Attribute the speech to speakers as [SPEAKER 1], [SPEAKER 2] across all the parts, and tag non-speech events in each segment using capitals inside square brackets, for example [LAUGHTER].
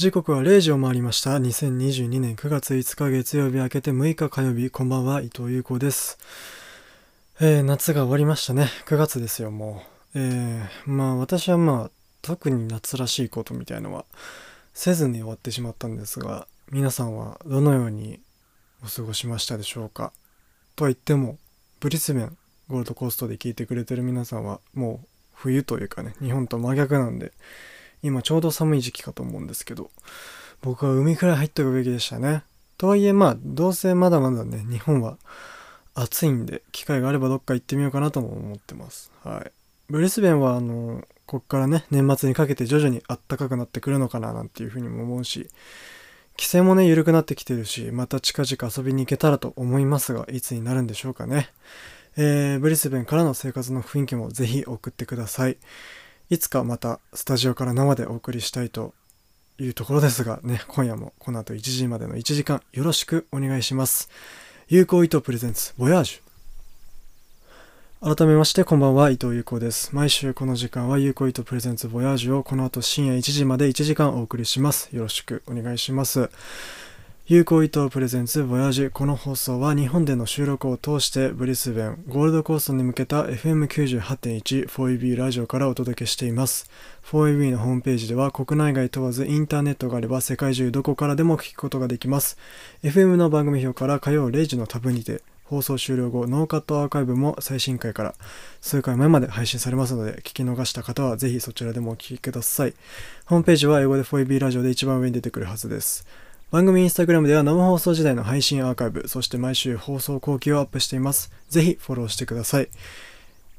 [SPEAKER 1] 時刻は0時を回りました。2022年9月5日月曜日明けて6日火曜日、こんばんは、伊藤優子です。えー、夏が終わりましたね。9月ですよ、もう。えー、まあ私はまあ、特に夏らしいことみたいのはせずに終わってしまったんですが、皆さんはどのようにお過ごしましたでしょうか？とは言っても、ブリスベン、ゴールドコーストで聞いてくれてる皆さんはもう冬というかね、日本と真逆なんで、今ちょうど寒い時期かと思うんですけど、僕は海くらい入っておくべきでしたね。とはいえまあ、どうせまだまだね、日本は暑いんで、機会があればどっか行ってみようかなとも思ってます。はい。ブリスベンはあの、こっからね、年末にかけて徐々に暖かくなってくるのかななんていうふうにも思うし、規制もね、緩くなってきてるし、また近々遊びに行けたらと思いますが、いつになるんでしょうかね。えー、ブリスベンからの生活の雰囲気もぜひ送ってください。いつかまたスタジオから生でお送りしたいというところですがね、今夜もこの後1時までの1時間よろしくお願いします。有効糸プレゼンツ、ボヤージュ。改めましてこんばんは、伊藤優子です。毎週この時間は有効糸プレゼンツボヤージュをこの後深夜1時まで1時間お送りします。よろしくお願いします。有効糸プレゼンツボヤージこの放送は日本での収録を通してブリスベンゴールドコーストに向けた FM98.1 4EB ラジオからお届けしています。4EB のホームページでは国内外問わずインターネットがあれば世界中どこからでも聞くことができます。FM の番組表から火曜0時のタブにて放送終了後ノーカットアーカイブも最新回から。数回前まで配信されますので聞き逃した方はぜひそちらでもお聞きください。ホームページは英語で 4EB ラジオで一番上に出てくるはずです。番組インスタグラムでは生放送時代の配信アーカイブ、そして毎週放送後期をアップしています。ぜひフォローしてください。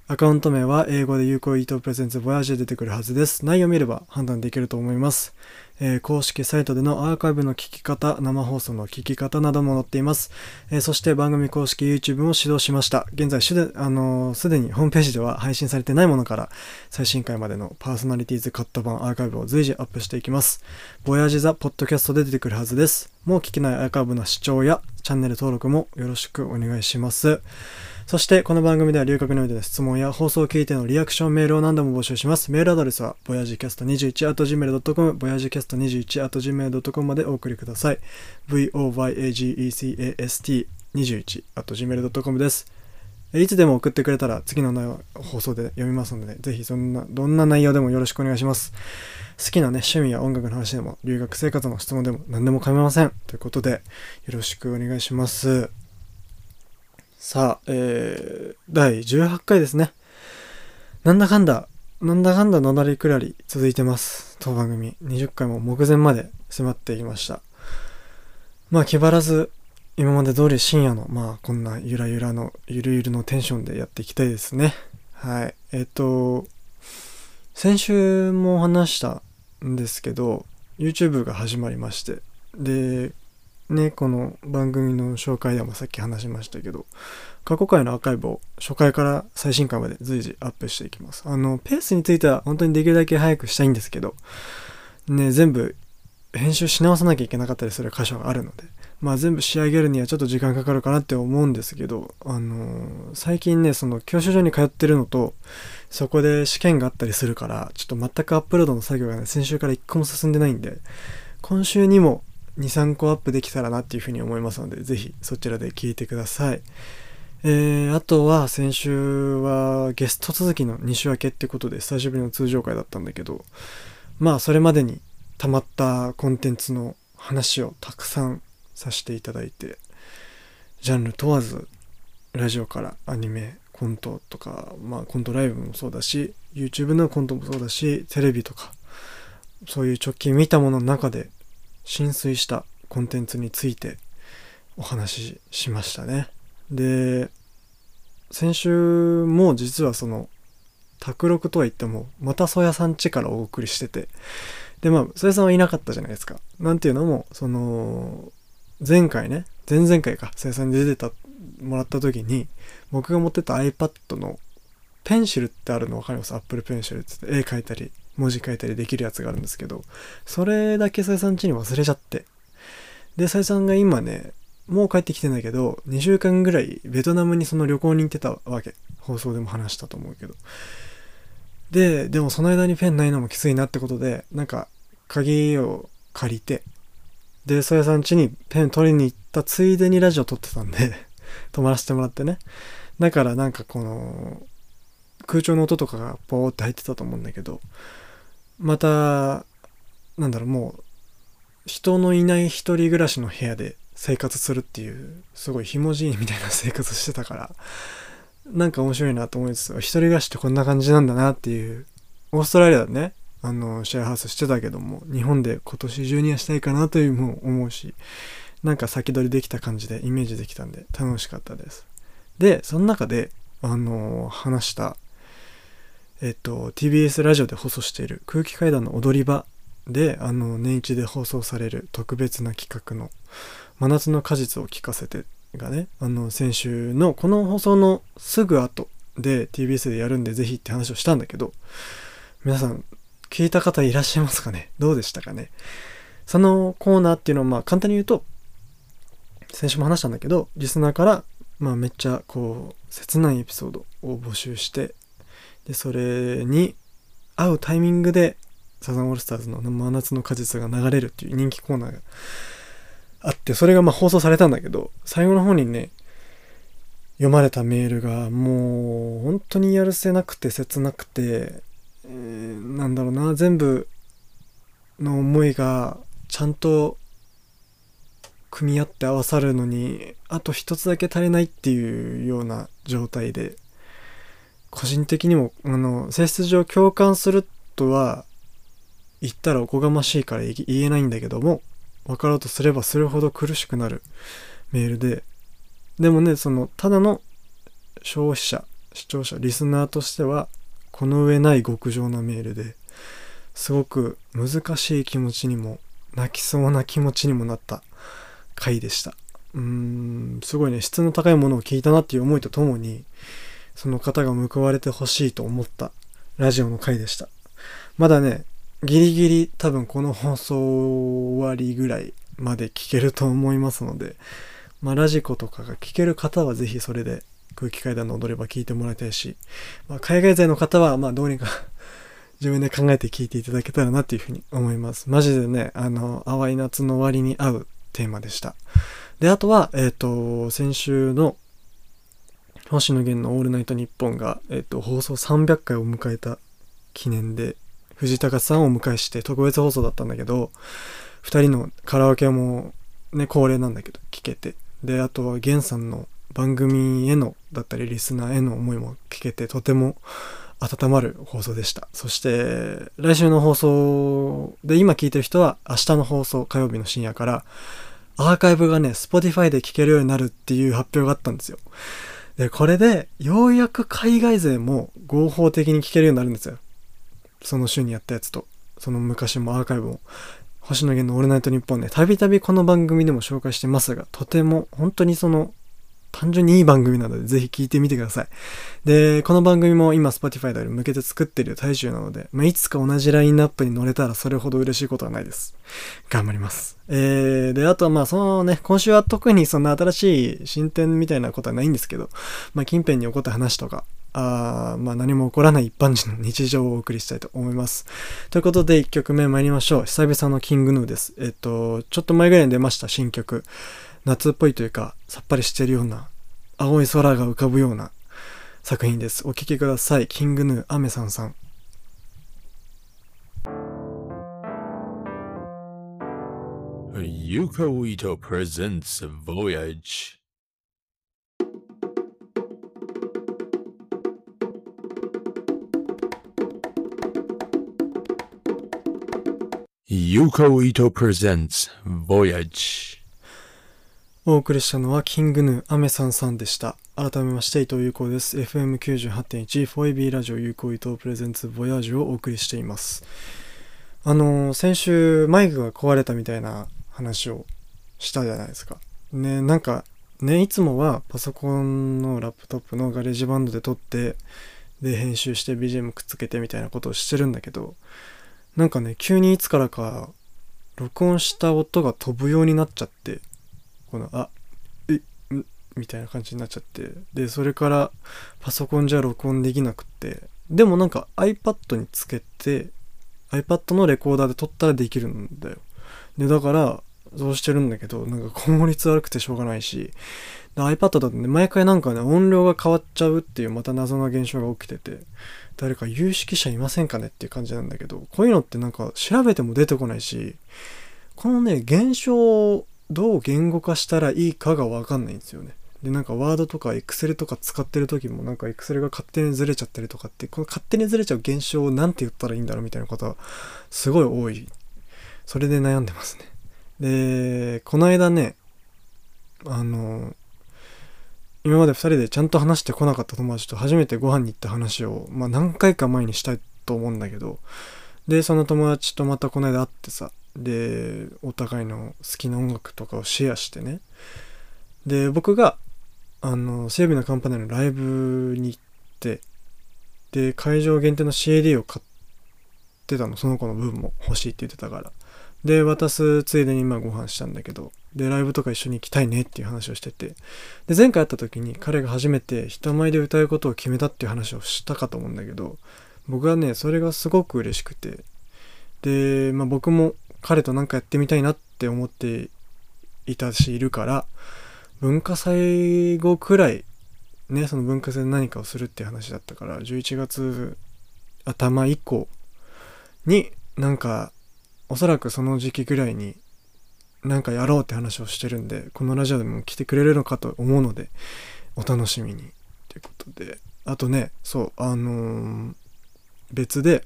[SPEAKER 1] アカウント名は英語で有効イートプレゼンツボヤージュで出てくるはずです。内容を見れば判断できると思います。えー公式サイトでのアーカイブの聞き方、生放送の聞き方なども載っています。えーそして番組公式 YouTube も始動しました。現在しで、あのーすでにホームページでは配信されてないものから最新回までのパーソナリティーズカット版アーカイブを随時アップしていきます。ボヤージザ・ポッドキャストで出てくるはずです。もう聞けないアーカイブの視聴やチャンネル登録もよろしくお願いします。そして、この番組では留学においての質問や放送を聞いてのリアクションメールを何度も募集します。メールアドレスは、ボヤジキャスト21 gmail.com、ボヤジキャスト21 gmail.com までお送りください。voyagecast 21 gmail.com です。いつでも送ってくれたら次の内容放送で読みますので、ぜひそんな、どんな内容でもよろしくお願いします。好きなね、趣味や音楽の話でも、留学生活の質問でも何でも構いません。ということで、よろしくお願いします。さあ、えー、第18回ですね。なんだかんだ、なんだかんだのなりくらり続いてます。当番組。20回も目前まで迫ってきました。まあ、気張らず、今まで通り深夜の、まあ、こんなゆらゆらの、ゆるゆるのテンションでやっていきたいですね。はい。えっ、と、先週も話したんですけど、YouTube が始まりまして、で、ね、この番組の紹介でもさっき話しましたけど、過去回のアーカイブを初回から最新回まで随時アップしていきます。あの、ペースについては本当にできるだけ早くしたいんですけど、ね、全部編集し直さなきゃいけなかったりする箇所があるので、まあ全部仕上げるにはちょっと時間かかるかなって思うんですけど、あのー最近ね、その教習所に通ってるのと、そこで試験があったりするから、ちょっと全くアップロードの作業がね、先週から一個も進んでないんで、今週にも2、3個アップできたらなっていうふうに思いますので、ぜひそちらで聞いてください。えー、あとは先週はゲスト続きの2週明けってことで久しぶりの通常回だったんだけど、まあそれまでに溜まったコンテンツの話をたくさんさせていただいて、ジャンル問わず、ラジオからアニメ、コントとか、まあコントライブもそうだし、YouTube のコントもそうだし、テレビとか、そういう直近見たものの中で浸水したコンテンツについてお話ししましたね。で、先週も実はその、卓録とは言っても、また曽谷さん家からお送りしてて、で、まあ、曽谷さんはいなかったじゃないですか。なんていうのも、その、前回ね、前々回か、曽谷さんに出てた、もらった時に、僕が持ってた iPad のペンシルってあるの分かります ?Apple ペンシルって言って絵描いたり、文字書いたりできるやつがあるんですけど、それだけ曽谷さん家に忘れちゃって。で、曽谷さんが今ね、もう帰ってきてないけど、2週間ぐらいベトナムにその旅行に行ってたわけ。放送でも話したと思うけど。で、でもその間にペンないのもきついなってことで、なんか、鍵を借りてでそやさん家にペン取りに行ったついでにラジオ撮ってたんで [LAUGHS] 泊まらせてもらってねだからなんかこの空調の音とかがポーって入ってたと思うんだけどまたなんだろうもう人のいない一人暮らしの部屋で生活するっていうすごいひもじいみたいな生活してたから [LAUGHS] なんか面白いなと思いつつ一人暮らしってこんな感じなんだなっていうオーストラリアでね。あのシェアハウスしてたけども日本で今年中にはしたいかなというも思うしなんか先取りできた感じでイメージできたんで楽しかったです。でその中であの話したえっと TBS ラジオで放送している空気階段の踊り場であの年一で放送される特別な企画の「真夏の果実を聞かせて」がねあの先週のこの放送のすぐ後で TBS でやるんでぜひって話をしたんだけど皆さん聞いた方いらっしゃいますかね？どうでしたかね？そのコーナーっていうのはまあ簡単に言うと先週も話したんだけどリスナーからまあめっちゃこう切ないエピソードを募集してでそれに合うタイミングでサザンオールスターズの真夏の果実が流れるっていう人気コーナーがあってそれがまあ放送されたんだけど最後の方にね読まれたメールがもう本当にやるせなくて切なくてえー、なんだろうな全部の思いがちゃんと組み合って合わさるのにあと一つだけ足りないっていうような状態で個人的にもあの性質上共感するとは言ったらおこがましいから言えないんだけども分かろうとすればするほど苦しくなるメールででもねそのただの消費者視聴者リスナーとしてはこの上ない極上なメールですごく難しい気持ちにも泣きそうな気持ちにもなった回でした。うーんすごいね質の高いものを聞いたなっていう思いとともにその方が報われてほしいと思ったラジオの回でしたまだねギリギリ多分この放送終わりぐらいまで聞けると思いますのでまあラジコとかが聞ける方は是非それで空気階段の踊れば聞いてもらいたいし、まあ、海外勢の方は、まあ、どうにか [LAUGHS] 自分で考えて聞いていただけたらなっていうふうに思います。マジでね、あの、淡い夏の終わりに合うテーマでした。で、あとは、えっ、ー、と、先週の星野源のオールナイトニッポンが、えっ、と、放送300回を迎えた記念で、藤高さんをお迎えして特別放送だったんだけど、2人のカラオケもね、恒例なんだけど、聞けて。で、あとは源さんの番組へのだったりリスナーへの思いも聞けてとても温まる放送でしたそして来週の放送で今聞いてる人は明日の放送火曜日の深夜からアーカイブがね Spotify で聞けるようになるっていう発表があったんですよでこれでようやく海外勢も合法的に聞けるようになるんですよ。その週にやったやつと。その昔もアーカイブも。星野源のオールナイトニッポンね、たびたびこの番組でも紹介してますが、とても本当にその単純にいい番組なので、ぜひ聞いてみてください。で、この番組も今 Spotify で向けて作ってる大衆なので、まあ、いつか同じラインナップに乗れたらそれほど嬉しいことはないです。頑張ります。えー、で、あとはまあそのね、今週は特にそんな新しい進展みたいなことはないんですけど、まあ近辺に起こった話とか、あまあ何も起こらない一般人の日常をお送りしたいと思います。ということで1曲目参りましょう。久々のキングヌーです。えっと、ちょっと前ぐらいに出ました新曲。夏っぽいというか、さっぱりしてるような、青い空が浮かぶような作品です。お聴きください。キングヌー、アメさんさん。
[SPEAKER 2] ユカウイトプレゼンツ Voyage Yuko Ito presents Voyage
[SPEAKER 1] お送りしたのはキングヌーアメさんさんでした。改めまして伊藤優子です。FM98.1 4AB ラジオ有効伊藤プレゼンツボヤージュをお送りしています。あのー、先週マイクが壊れたみたいな話をしたじゃないですか。ね、なんかね、いつもはパソコンのラップトップの GarageBand で録って、で編集して BGM くっつけてみたいなことをしてるんだけど、なんかね、急にいつからか録音した音が飛ぶようになっちゃって、このあえん？みたいな感じになっちゃって。でそれからパソコンじゃ録音できなくって。でもなんか iPad につけて iPad のレコーダーで撮ったらできるんだよ。でだからそうしてるんだけどなんか効率悪くてしょうがないし。iPad だとね毎回なんかね音量が変わっちゃうっていうまた謎な現象が起きてて。誰か有識者いませんかねっていう感じなんだけどこういうのってなんか調べても出てこないし。このね現象どう言語化したらいいかがわかんないんですよね。でなんかワードとか Excel とか使ってる時もなんか Excel が勝手にずれちゃったりとかってこの勝手にずれちゃう現象を何て言ったらいいんだろうみたいなことはすごい多い。それで悩んでますね。でこの間ねあの今まで2人でちゃんと話してこなかった友達と初めてご飯に行った話を、まあ、何回か前にしたいと思うんだけどでその友達とまたこの間会ってさでお互いの好きな音楽とかをシェアしてね。で僕があの西武のカンパネのライブに行ってで会場限定の CD を買ってたのその子の分も欲しいって言ってたから。で渡すついでにまあご飯したんだけどでライブとか一緒に行きたいねっていう話をしてて。で前回会った時に彼が初めて人前で歌うことを決めたっていう話をしたかと思うんだけど僕はねそれがすごく嬉しくて。で、まあ、僕も彼と何かやってみたいなって思っていたしいるから文化祭後くらいねその文化祭で何かをするって話だったから11月頭以降になんかおそらくその時期ぐらいになんかやろうって話をしてるんでこのラジオでも来てくれるのかと思うのでお楽しみに。ということで。あとねそうあのー、別で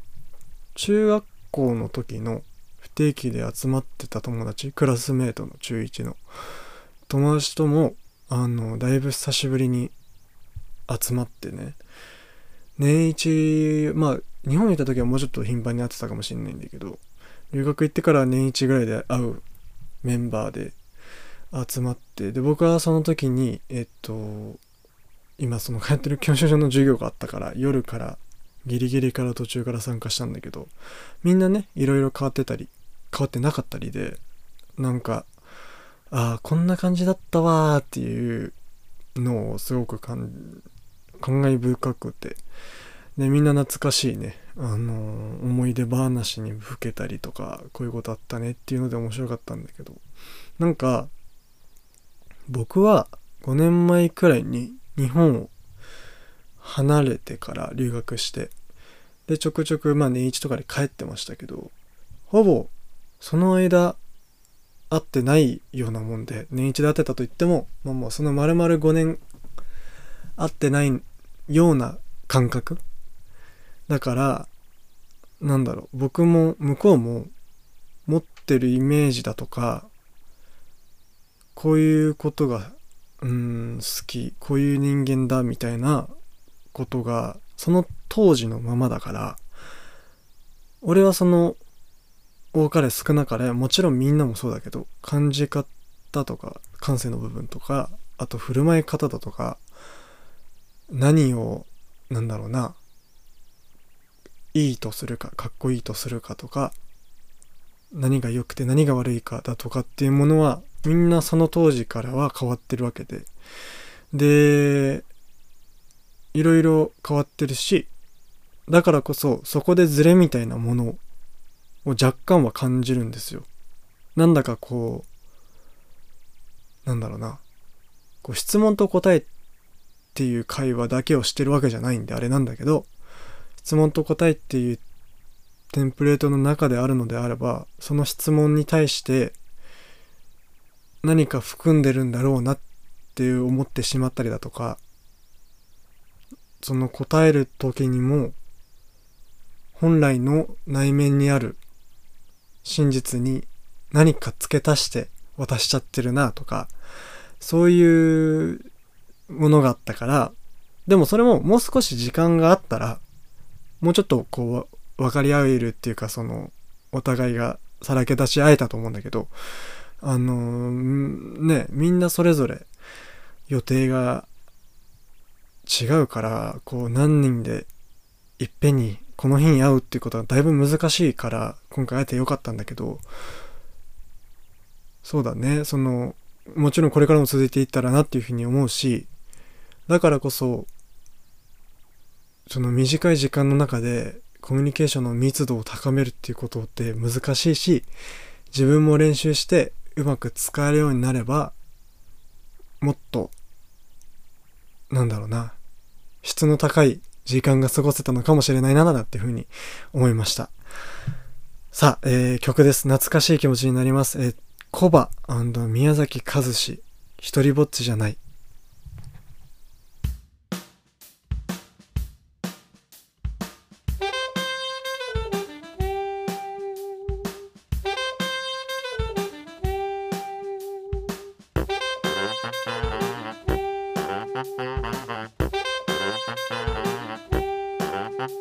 [SPEAKER 1] 中学校の時の不定期で集まってた友達クラスメートの中1の。友達ともあのだいぶ久しぶりに集まってね。年一まあ日本にいた時はもうちょっと頻繁に会ってたかもしれないんだけど留学行ってから年一ぐらいで会うメンバーで集まってで僕はその時にえっと今その通ってる教習所の授業があったから夜からギリギリから途中から参加したんだけどみんなねいろいろ変わってたり変わってなかったりでなんかああこんな感じだったわーっていうのをすごく感慨深くて。でみんな懐かしいね。あの思い出話にふけたりとかこういうことあったねっていうので面白かったんだけど。なんか僕は5年前くらいに日本を離れてから留学してでちょくちょくまあ年一とかで帰ってましたけどほぼその間会ってないようなもんで年一で会ってたと言っても、まあ、もうその丸々5年会ってないような感覚？だからなんだろう僕も向こうも持ってるイメージだとかこういうことがうん好きこういう人間だみたいなことがその当時のままだから俺はその多かれ少なかれもちろんみんなもそうだけど感じ方とか感性の部分とかあと振る舞い方だとか何をなんだろうないいとするかかっこいいとするかとか何が良くて何が悪いかだとかっていうものはみんなその当時からは変わってるわけで。でいろいろ変わってるしだからこそそこでズレみたいなものを若干は感じるんですよ。なんだかこうなんだろうな。こう質問と答えっていう会話だけをしてるわけじゃないんであれなんだけど質問と答えっていうテンプレートの中であるのであればその質問に対して何か含んでるんだろうなって思ってしまったりだとかその答える時にも本来の内面にある真実に何か付け足して渡しちゃってるなとかそういうものがあったからでもそれももう少し時間があったらもうちょっとこう分かり合えるっていうかそのお互いがさらけ出し合えたと思うんだけどあのー、ねみんなそれぞれ予定が違うからこう何人でいっぺんにこの日に会うっていうことはだいぶ難しいから今回会えてよかったんだけどそうだね。そのもちろんこれからも続いていったらなっていうふうに思うしだからこそその短い時間の中でコミュニケーションの密度を高めるっていうことって難しいし自分も練習してうまく使えるようになれば、もっと、なんだろうな、質の高い時間が過ごせたのかもしれないな、だっていうふうに思いました。さあ、えー、曲です。懐かしい気持ちになります。えー、コバ宮崎和志、一人ぼっちじゃない。
[SPEAKER 2] Yuko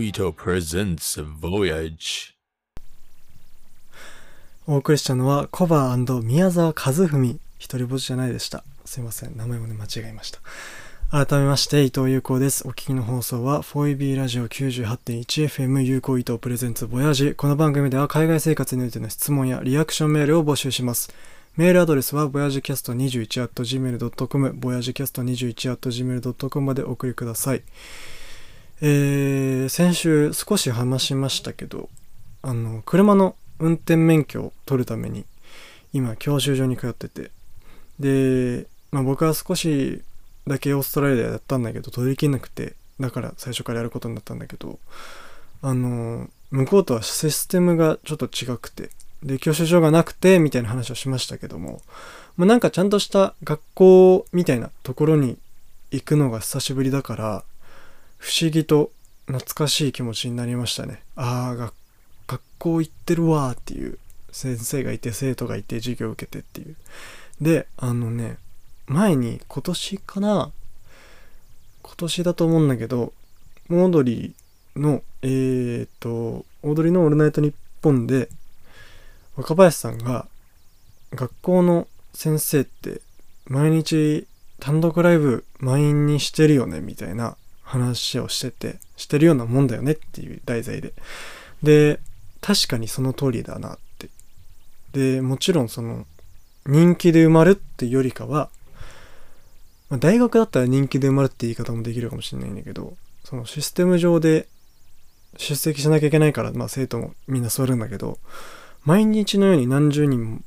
[SPEAKER 2] Ito presents Voyage.
[SPEAKER 1] お送りしたのはコバー宮沢和文一人ぼっちじゃないでした。すいません。名前もね間違えました。改めまして伊藤優子です。お聞きの放送は 4EB ラジオ 98.1FM 有効伊藤プレゼンツボヤージ。この番組では海外生活においての質問やリアクションメールを募集します。メールアドレスは、ボヤジキャスト21 at gmail.com、ボヤジキャスト21 at gmail.com までお送りください。えー、先週少し話しましたけど、あの、車の運転免許を取るために、今、教習所に通ってて、で、まあ、僕は少しだけオーストラリアでやったんだけど、取り切んなくて、だから最初からやることになったんだけど、あの、向こうとはシステムがちょっと違くて、で、教習所がなくて、みたいな話をしましたけども、まあ、なんかちゃんとした学校みたいなところに行くのが久しぶりだから、不思議と懐かしい気持ちになりましたね。ああ、学校行ってるわーっていう先生がいて生徒がいて授業を受けてっていう。で、あのね、前に今年かな？今年だと思うんだけど、オードリーの、えー、っと、オードリーのオールナイトニッポンで、若林さんが、学校の先生って毎日単独ライブ満員にしてるよねみたいな話をしてて、してるようなもんだよねっていう題材で。で、確かにその通りだなって。で、もちろんその、人気で埋まるっていうよりかは、まあ、大学だったら人気で埋まるって言い方もできるかもしれないんだけど、そのシステム上で出席しなきゃいけないから、まあ生徒もみんな座るんだけど、毎日のように何十人も、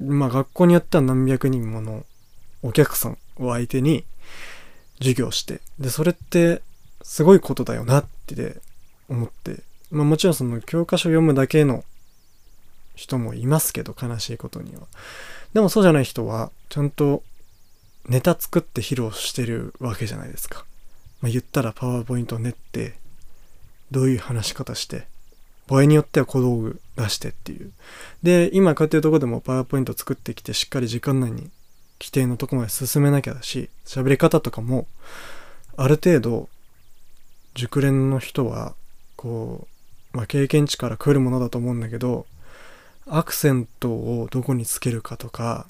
[SPEAKER 1] まあ学校によっては何百人ものお客さんを相手に、授業して、で、それってすごいことだよなって思って、まあもちろんその教科書読むだけの人もいますけど、悲しいことには。でもそうじゃない人は、ちゃんとネタ作って披露してるわけじゃないですか。まあ言ったらパワーポイント練って、どういう話し方して、場合によっては小道具出してっていう。で、今こうやってるとこでもパワーポイント作ってきてしっかり時間内に規定のとこまで進めなきゃだし、喋り方とかも、ある程度、熟練の人は、こう、まあ、経験値から来るものだと思うんだけど、アクセントをどこにつけるかとか、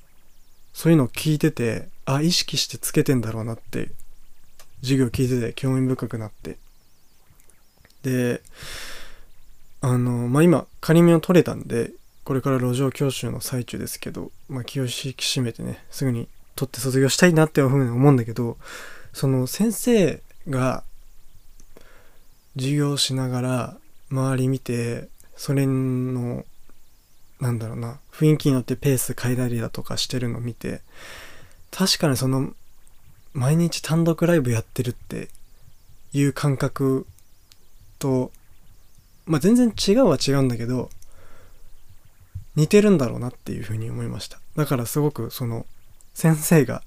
[SPEAKER 1] そういうのを聞いてて、あ、意識してつけてんだろうなって、授業聞いてて興味深くなって。で、あの、まあ、今、仮面を取れたんで、これから路上教習の最中ですけど、まあ、気を引き締めてね、すぐに取って卒業したいなっていうふうに思うんだけど、その先生が授業しながら周り見て、それの、なんだろうな、雰囲気によってペース変えたりだとかしてるのを見て、確かにその、毎日単独ライブやってるっていう感覚と、まあ、全然違うは違うんだけど、似てるんだろうなっていうふうに思いました。だからすごくその先生が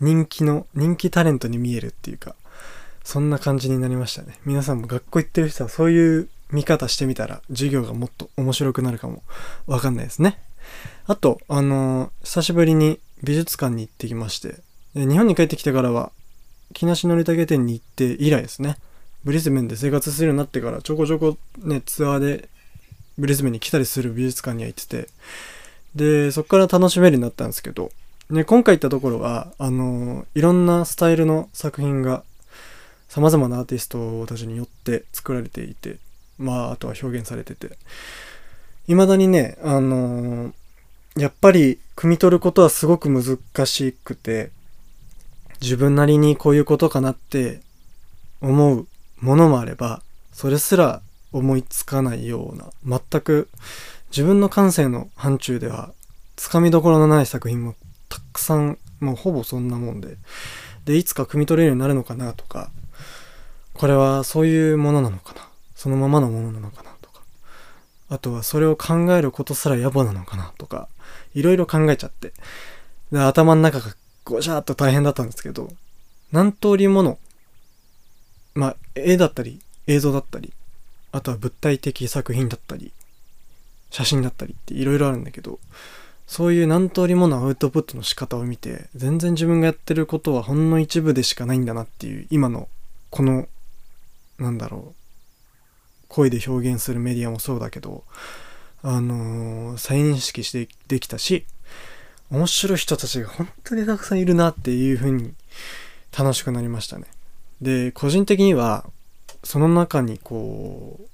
[SPEAKER 1] 人気の、人気タレントに見えるっていうか、そんな感じになりましたね。皆さんも学校行ってる人はそういう見方してみたら授業がもっと面白くなるかもわかんないですね。あと、あのー、久しぶりに美術館に行ってきまして、日本に帰ってきてからは、木梨憲武店に行って以来ですね。ブリスベンで生活するようになってからちょこちょこね、ツアーでブリスベンに来たりする美術館には行ってて、で、そこから楽しめるようになったんですけど、ね、今回行ったところは、あの、いろんなスタイルの作品が、様々なアーティストたちによって作られていて、まああとは表現されてて。未だにねあのーやっぱり汲み取ることはすごく難しくて自分なりにこういうことかなって思うものもあればそれすら思いつかないような全く自分の感性の範疇ではつかみどころのない作品もたくさんもうほぼそんなもんででいつか汲み取れるようになるのかなとかこれはそういうものなのかなそのままのものなのかなとか。あとはそれを考えることすら野暮なのかなとか。いろいろ考えちゃって。で頭の中がごちゃっと大変だったんですけど。何通りもの。まあ絵だったり映像だったり。あとは物体的作品だったり。写真だったりっていろいろあるんだけど。そういう何通りものアウトプットの仕方を見て全然自分がやってることはほんの一部でしかないんだなっていう今のこのなんだろう。声で表現するメディアもそうだけどあのー再認識してできたし面白い人たちが本当にたくさんいるなっていう風に楽しくなりましたね。で個人的にはその中にこう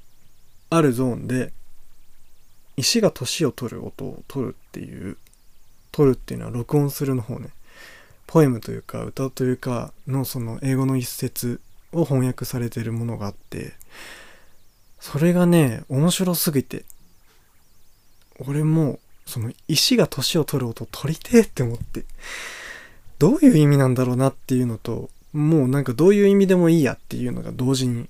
[SPEAKER 1] あるゾーンで石が年を取る音を取るっていう取るっていうのは録音するの方ね。ポエムというか歌というかのその英語の一節を翻訳されてるものがあってそれがね面白すぎて。俺もその石が年を取る音取りてえって思って。どういう意味なんだろうなっていうのともうなんかどういう意味でもいいやっていうのが同時に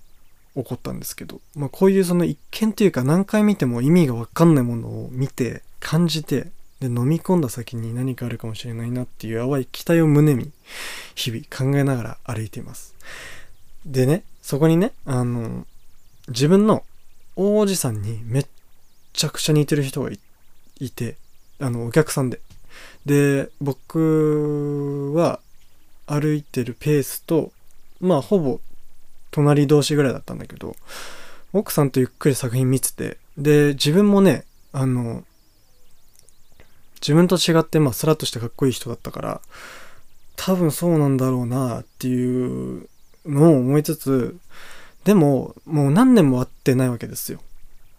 [SPEAKER 1] 起こったんですけど、まあ、こういうその一見というか何回見ても意味が分かんないものを見て感じてで飲み込んだ先に何かあるかもしれないなっていう淡い期待を胸に日々考えながら歩いています。でねそこにねあの自分の王子さんにめっちゃくちゃ似てる人がいてあのお客さんで。で僕は歩いてるペースとまあほぼ隣同士ぐらいだったんだけど奥さんとゆっくり作品見ててで自分もねあの自分と違ってまあスラッとしてかっこいい人だったから多分そうなんだろうなっていうのを思いつつでももう何年も会ってないわけですよ。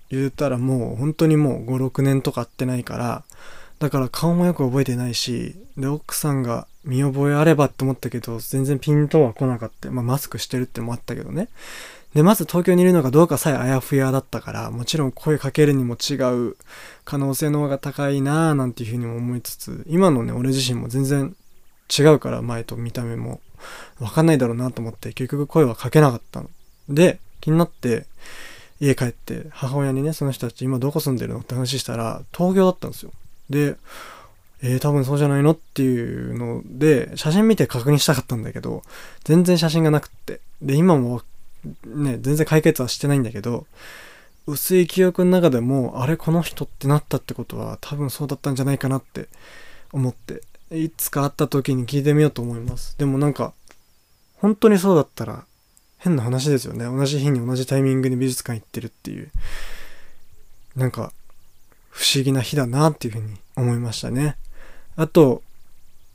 [SPEAKER 1] 言うたらもう本当にもう56年とか会ってないからだから顔もよく覚えてないしで奥さんが見覚えあればって思ったけど全然ピンとは来なかった、まあ、マスクしてるってもあったけどね。でまず東京にいるのかどうかさえあやふやだったからもちろん声かけるにも違う可能性の方が高いなーなんていうふうにも思いつつ今のね俺自身も全然違うから前と見た目も。分かんないだろうなと思って結局声はかけなかったの。で気になって家帰って母親にねその人たち今どこ住んでるの？って話したら東京だったんですよ。でえー、多分そうじゃないの？っていうので写真見て確認したかったんだけど全然写真がなくって。で今もね全然解決はしてないんだけど薄い記憶の中でもあれこの人ってなったってことは多分そうだったんじゃないかなって思って。いつか会った時に聞いてみようと思います。でもなんか本当にそうだったら変な話ですよね。同じ日に同じタイミングに美術館行ってるっていう。なんか不思議な日だなっていうふうに思いましたね。あと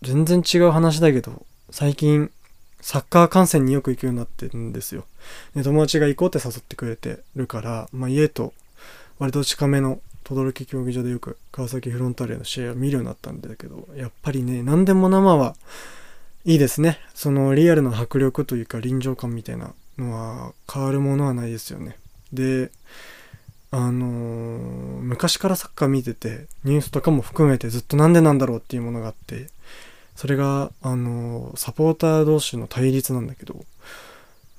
[SPEAKER 1] 全然違う話だけど最近サッカー観戦によく行くようになってるんですよ。で友達が行こうって誘ってくれてるから、まあ、家と割と近めの轟競技場でよく川崎フロンターレの試合を見るようになったんだけどやっぱりね何でも生はいいですね。そのリアルな迫力というか臨場感みたいな。のは変わるものはないですよねであのー昔からサッカー見ててニュースとかも含めてずっとなんでなんだろうっていうものがあってそれが、あのーサポーター同士の対立なんだけど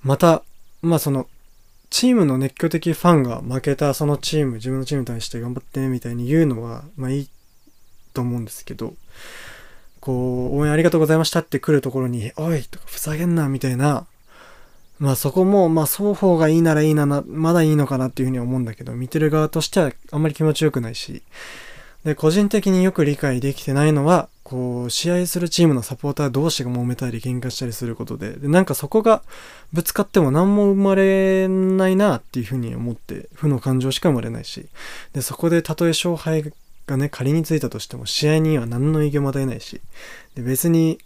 [SPEAKER 1] またまあそのチームの熱狂的ファンが負けたそのチーム自分のチームに対して頑張ってみたいに言うのはまあいいと思うんですけどこう応援ありがとうございましたって来るところに「おい!」とか「ふざけんな!」みたいなまあそこもまあ双方がいいならいいななまだいいのかなっていうふうに思うんだけど見てる側としてはあんまり気持ちよくないしで個人的によく理解できてないのはこう試合するチームのサポーター同士が揉めたり喧嘩したりすることででなんかそこがぶつかっても何も生まれないなっていうふうに思って負の感情しか生まれないしでそこでたとえ勝敗がね仮についたとしても試合には何の意義も与えないしで別に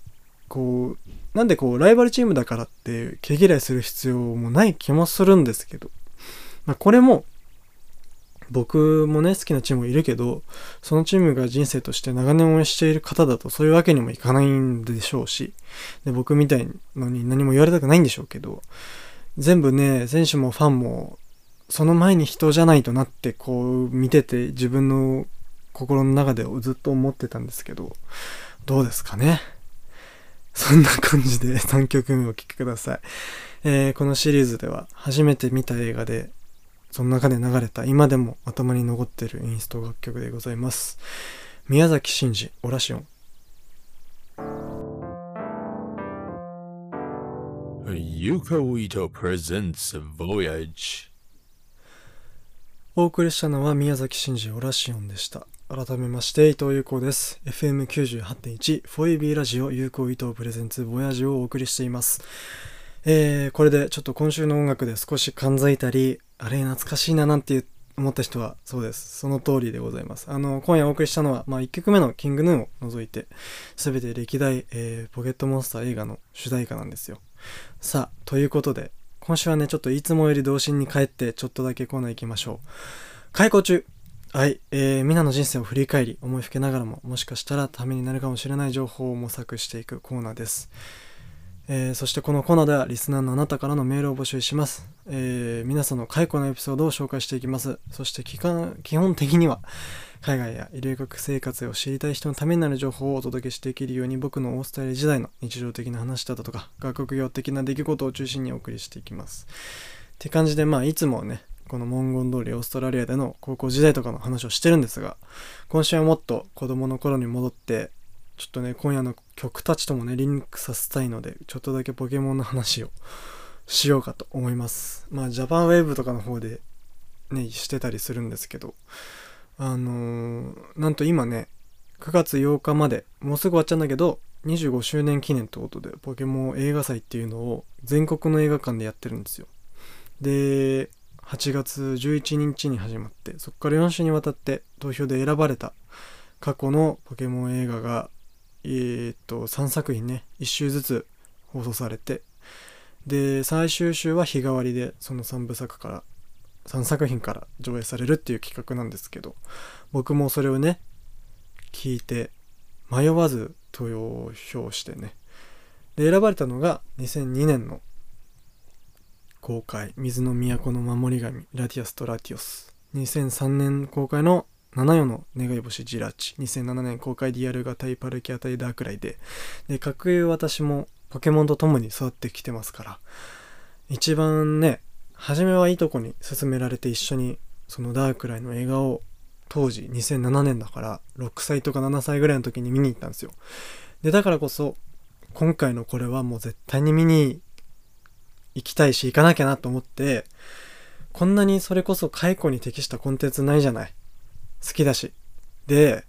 [SPEAKER 1] こうなんでこうライバルチームだからって毛嫌いする必要もない気もするんですけど。まあ、これも僕もね好きなチームいるけどそのチームが人生として長年応援している方だとそういうわけにもいかないんでしょうしで僕みたいのに何も言われたくないんでしょうけど全部ね選手もファンもその前に人じゃないとなってこう見てて自分の心の中でずっと思ってたんですけどどうですかね？そんな感じで [LAUGHS] 3曲目お聴きください、えー、このシリーズでは初めて見た映画でその中で流れた今でも頭に残ってるインスト楽曲でございます。宮崎真司オラシオン。
[SPEAKER 2] Yuko Ito presents Voyage.
[SPEAKER 1] お送りしたのは宮崎真司オラシオンでした改めまして伊藤優子です。FM98.1 フォイビーラジオ有効伊藤プレゼンツボヤジをお送りしています。えー、これでちょっと今週の音楽で少し感づいたりあれ懐かしいななんて思った人はそうです。その通りでございます。あの今夜お送りしたのは、まあ、1曲目の「キングヌー」を除いて全て歴代、えー、ポケットモンスター映画の主題歌なんですよ。さあということで今週はねちょっといつもより童心に帰ってちょっとだけコーナー行きましょう。開講中。はい、えー、みんなの人生を振り返り思いふけながらももしかしたらためになるかもしれない情報を模索していくコーナーですえー、そしてこのコーナーではリスナーのあなたからのメールを募集します。えー、皆さんの解雇のエピソードを紹介していきます。そして基本的には海外や医療学生活を知りたい人のためになる情報をお届けしていけるように僕のオーストラリア時代の日常的な話だとか学業的な出来事を中心にお送りしていきます。って感じでまあいつもねこの文言通りオーストラリアでの高校時代とかの話をしてるんですが今週はもっと子供の頃に戻ってちょっとね、今夜の曲たちともね、リンクさせたいので、ちょっとだけポケモンの話をしようかと思います。まあ、ジャパンウェーブとかの方でね、してたりするんですけど、あのー、なんと今ね、9月8日まで、もうすぐ終わっちゃうんだけど、25周年記念ってことで、ポケモン映画祭っていうのを全国の映画館でやってるんですよ。で、8月11日に始まって、そこから4週にわたって投票で選ばれた過去のポケモン映画がえー、っと3作品ね1週ずつ放送されてで最終週は日替わりでその3部作から3作品から上映されるっていう企画なんですけど僕もそれをね聞いて迷わず投票してね。で選ばれたのが2002年の公開「水の都の守り神ラティアスとラティオス」2003年公開の7夜の願い星ジラッチ2007年公開リアル型イパルキアタイダークライで。で格言私もポケモンと共に育ってきてますから。一番ね初めはいいとこに勧められて一緒にそのダークライの映画を当時2007年だから6歳とか7歳ぐらいの時に見に行ったんですよ。でだからこそ今回のこれはもう絶対に見に行きたいし行かなきゃなと思ってこんなにそれこそ解雇に適したコンテンツないじゃない好きだし。で、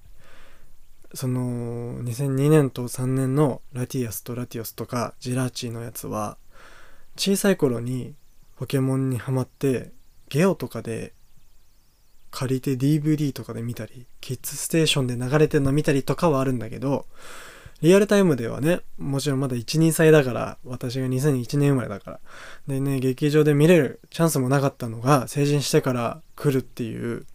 [SPEAKER 1] その2002年と3年のラティアスとラティオスとかジラーチーのやつは小さい頃にポケモンにハマってゲオとかで借りて DVD とかで見たりキッズステーションで流れてるの見たりとかはあるんだけどリアルタイムではねもちろんまだ12歳だから私が2001年生まれだからでね劇場で見れるチャンスもなかったのが成人してから来るっていう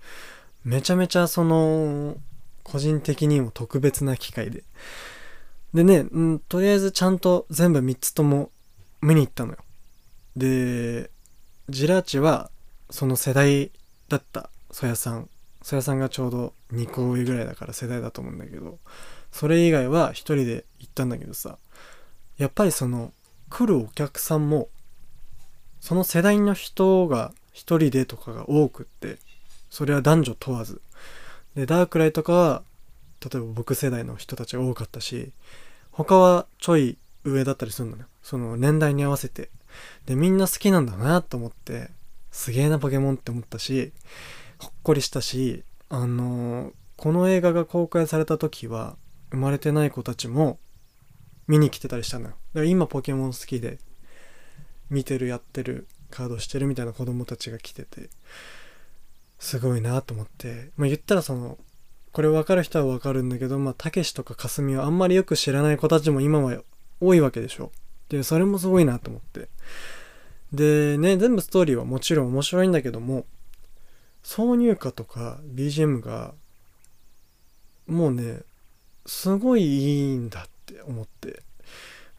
[SPEAKER 1] めちゃめちゃその、個人的にも特別な機会で。でね、うん、とりあえずちゃんと全部3つとも見に行ったのよ。で、ジラーチはその世代だったソヤさん。ソヤさんがちょうど2個上ぐらいだから世代だと思うんだけど、それ以外は一人で行ったんだけどさ、やっぱりその来るお客さんも、その世代の人が一人でとかが多くって、それは男女問わず。でダークライとかは例えば僕世代の人たちが多かったし他はちょい上だったりするのよその年代に合わせて。でみんな好きなんだなと思ってすげえなポケモンって思ったしほっこりしたしあのー、この映画が公開された時は生まれてない子たちも見に来てたりしたのよ。だから今ポケモン好きで見てるやってるカードしてるみたいな子供たちが来ててすごいなと思って、まあ、言ったらそのこれ分かる人は分かるんだけどまあたけしとかかすみはあんまりよく知らない子たちも今は多いわけでしょ。でそれもすごいなと思って。でね全部ストーリーはもちろん面白いんだけども挿入歌とか BGM がもうねすごいいいんだって思って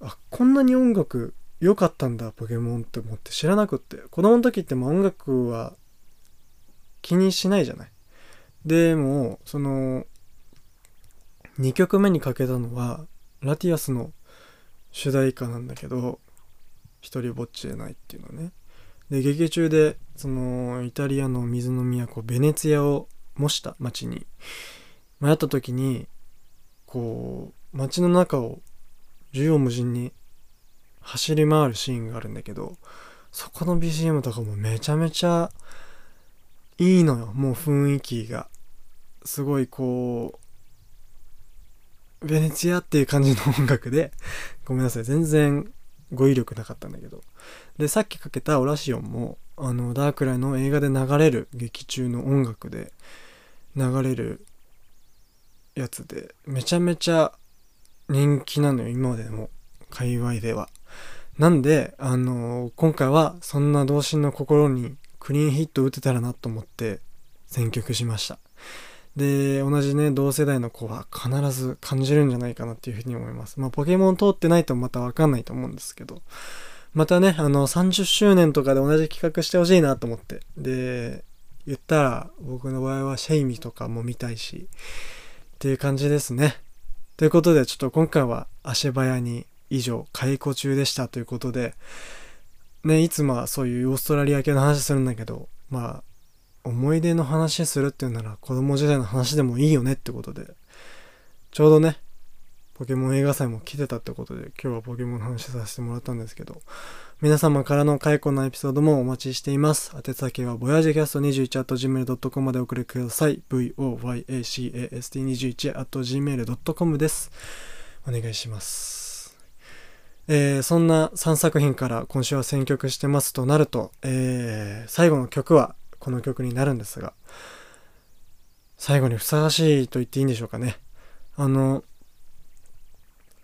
[SPEAKER 1] あこんなに音楽良かったんだポケモンって思って知らなくって。子供の時っても音楽は気にしないじゃない。でもその2曲目にかけたのはラティアスの主題歌なんだけど「一人ぼっちでない」っていうのね。で劇中でそのイタリアの水の都ベネツィアを模した街に迷った時にこう街の中を縦横無尽に走り回るシーンがあるんだけどそこの BGM とかもめちゃめちゃいいのよ。もう雰囲気がすごいこうベネチアっていう感じの音楽で。[LAUGHS] ごめんなさい。全然語彙力なかったんだけど。でさっきかけたオラシオンもあのダークライの映画で流れる劇中の音楽で流れるやつでめちゃめちゃ人気なのよ今までも界隈では。なんであの今回はそんな童心の心にクリーンヒット打てたらなと思って選曲しました。で同じね同世代の子は必ず感じるんじゃないかなっていうふうに思います。まあポケモン通ってないとまた分かんないと思うんですけど。またねあの30周年とかで同じ企画してほしいなと思って。で言ったら僕の場合はシェイミとかも見たいしっていう感じですね。ということでちょっと今回は足早に以上解雇中でしたということでねいつもはそういうオーストラリア系の話するんだけどまあ思い出の話するっていうなら子供時代の話でもいいよねってことでちょうどねポケモン映画祭も来てたってことで今日はポケモンの話させてもらったんですけど皆様からの解雇のエピソードもお待ちしています。宛先は voyagecast21.gmail.com までお送りください。voyacast21.gmail.com です。お願いします。えー、そんな3作品から今週は選曲してますとなると、えー、最後の曲はこの曲になるんですが最後にふさわしいと言っていいんでしょうかね。あの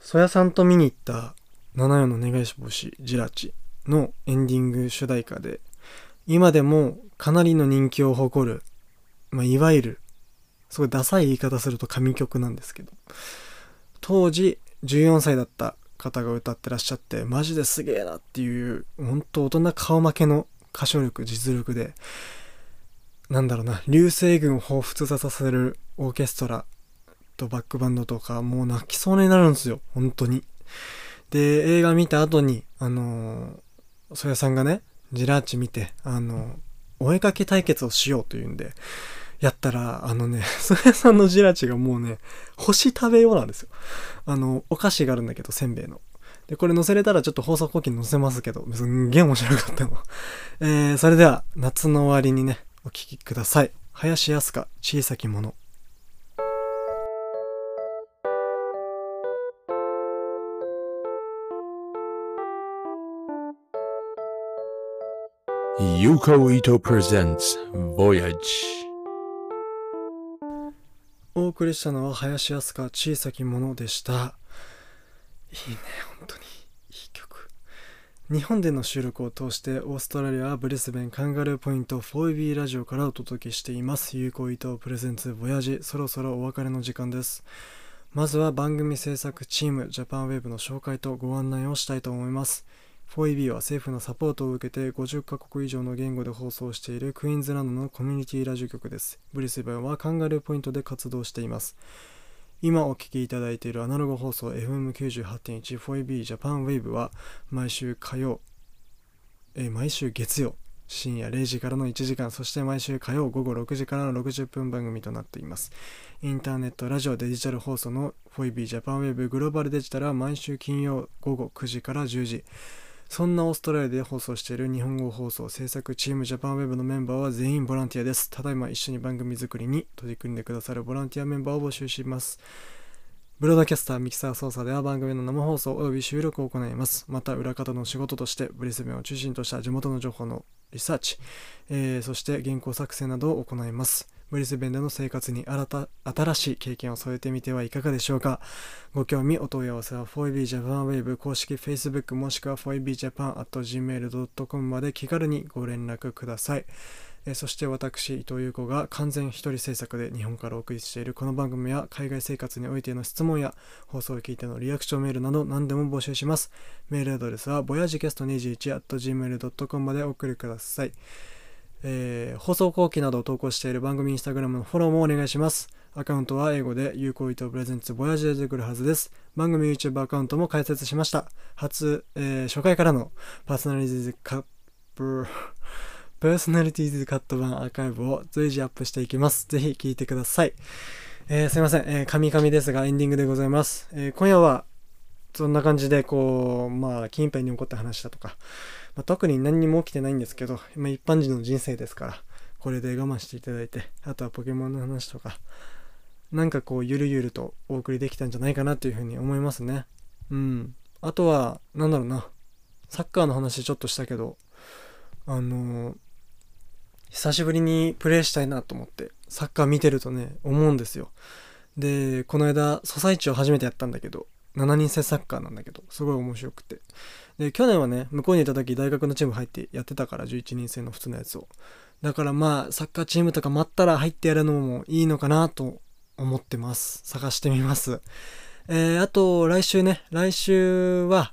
[SPEAKER 1] 曽谷さんと見に行った七夜の願いし星ジラチ。のエンディング主題歌で今でもかなりの人気を誇る、まあ、いわゆるすごいダサい言い方すると神曲なんですけど当時14歳だった方が歌ってらっしゃってマジですげえなっていう本当大人顔負けの歌唱力実力でなんだろうな流星群を彷彿させるオーケストラとバックバンドとかもう泣きそうになるんですよ本当に。で映画見た後にあの曽谷さんがねジラーチ見てあのお絵かき対決をしようというんでやったらあのね [LAUGHS] 曽谷さんのジラーチがもうね星食べようなんですよあのお菓子があるんだけどせんべいので、これ載せれたらちょっと放送後期に載せますけど、すんげえ面白かったの。えー、それでは、夏の終わりにね、お聴きください。林康香、小さきもの。
[SPEAKER 2] Yuko Ito presents Voyage.
[SPEAKER 1] お送りしたのは林康香小さきものでした。いいね本当に。いい曲。日本での収録を通してオーストラリアブリスベンカンガルーポイント 4B ラジオからお届けしています。有効伊藤プレゼンツボヤジそろそろお別れの時間です。まずは番組制作チームジャパンウェブの紹介とご案内をしたいと思います。4EB は政府のサポートを受けて50カ国以上の言語で放送しているクイーンズランドのコミュニティラジオ局です。ブリスベンはカンガルーポイントで活動しています。今お聴きいただいているアナログ放送 FM98.1 4EB ジャパンウェーブは毎週火曜、え毎週月曜深夜0時からの1時間そして毎週火曜午後6時からの60分番組となっていますインターネットラジオデジタル放送の 4EB ジャパンウェーブグローバルデジタルは毎週金曜午後9時から10時そんなオーストラリアで放送している日本語放送制作チームジャパンウェブのメンバーは全員ボランティアです。ただいま一緒に番組作りに取り組んでくださるボランティアメンバーを募集します。ブロードキャスター、ミキサー操作では番組の生放送及び収録を行います。また、裏方の仕事として、ブリスベンを中心とした地元の情報のリサーチ、えー、そして原稿作成などを行います。ブリスベンでの生活に新た新しい経験を添えてみてはいかがでしょうか？ご興味お問い合わせは 4EBJapanWave 公式 Facebook もしくは 4EBJapan.gmail.com まで気軽にご連絡ください。えそして私伊藤優子が完全一人制作で日本からお送りしているこの番組は海外生活においての質問や放送を聞いてのリアクションメールなど何でも募集します。メールアドレスは voyagecast21.gmail.com までお送りください。えー放送後期などを投稿している番組インスタグラムのフォローもお願いします。アカウントは英語で有効伊藤プレゼンツボヤジで出てくるはずです。番組 YouTube アカウントも開設しました。初、えー初回からのパーソナリティーズカップ、パーソナリティーズカット版アーカイブを随時アップしていきます。ぜひ聞いてください。えーすいません、えー、神々ですがエンディングでございます。えー今夜はそんな感じでこう、まあ、近辺に起こった話だとか、まあ、特に何にも起きてないんですけど、まあ、一般人の人生ですから、これで我慢していただいて、あとはポケモンの話とか、なんかこう、ゆるゆるとお送りできたんじゃないかなというふうに思いますね。うん。あとは、なんだろうな、サッカーの話ちょっとしたけど、あのー久しぶりにプレイしたいなと思って、サッカー見てるとね、思うんですよ。で、この間、ソサイチを初めてやったんだけど、7人制サッカーなんだけど、すごい面白くて。で、去年はね、向こうにいた時大学のチーム入ってやってたから、11人制の普通のやつを。だからまあ、サッカーチームとか待ったら入ってやるのもいいのかなと思ってます。探してみます。えー、あと、来週ね、来週は、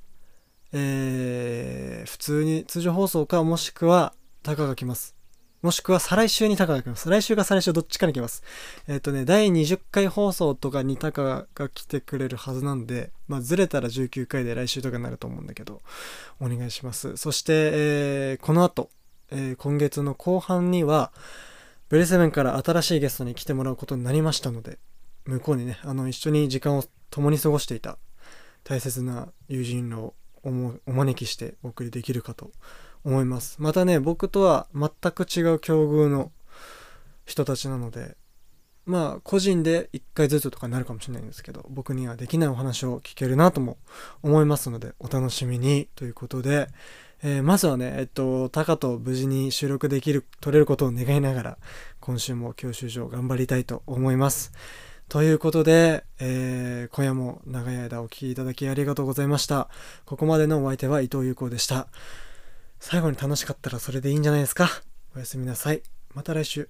[SPEAKER 1] えー、普通に通常放送か、もしくは、タカが来ます。もしくは再来週にタカが来ます。来週か再来週どっちかに来ます。えっ、とね、第20回放送とかにタカが来てくれるはずなんで、まあずれたら19回で来週とかになると思うんだけど、お願いします。そして、えーこの後、えー今月の後半には、ブレセブンから新しいゲストに来てもらうことになりましたので、向こうにね、あの、一緒に時間を共に過ごしていた大切な友人をお招きしてお送りできるかと思います。またね、僕とは全く違う境遇の人たちなので、まあ、個人で一回ずつとかになるかもしれないんですけど、僕にはできないお話を聞けるなとも思いますので、お楽しみにということで、えーまずはね、えっと、タカと無事に収録できる、撮れることを願いながら、今週も教習所頑張りたいと思います。ということで、えー今夜も長い間お聞きいただきありがとうございました。ここまでのお相手は伊藤優子でした。最後に楽しかったらそれでいいんじゃないですか。おやすみなさい。また来週。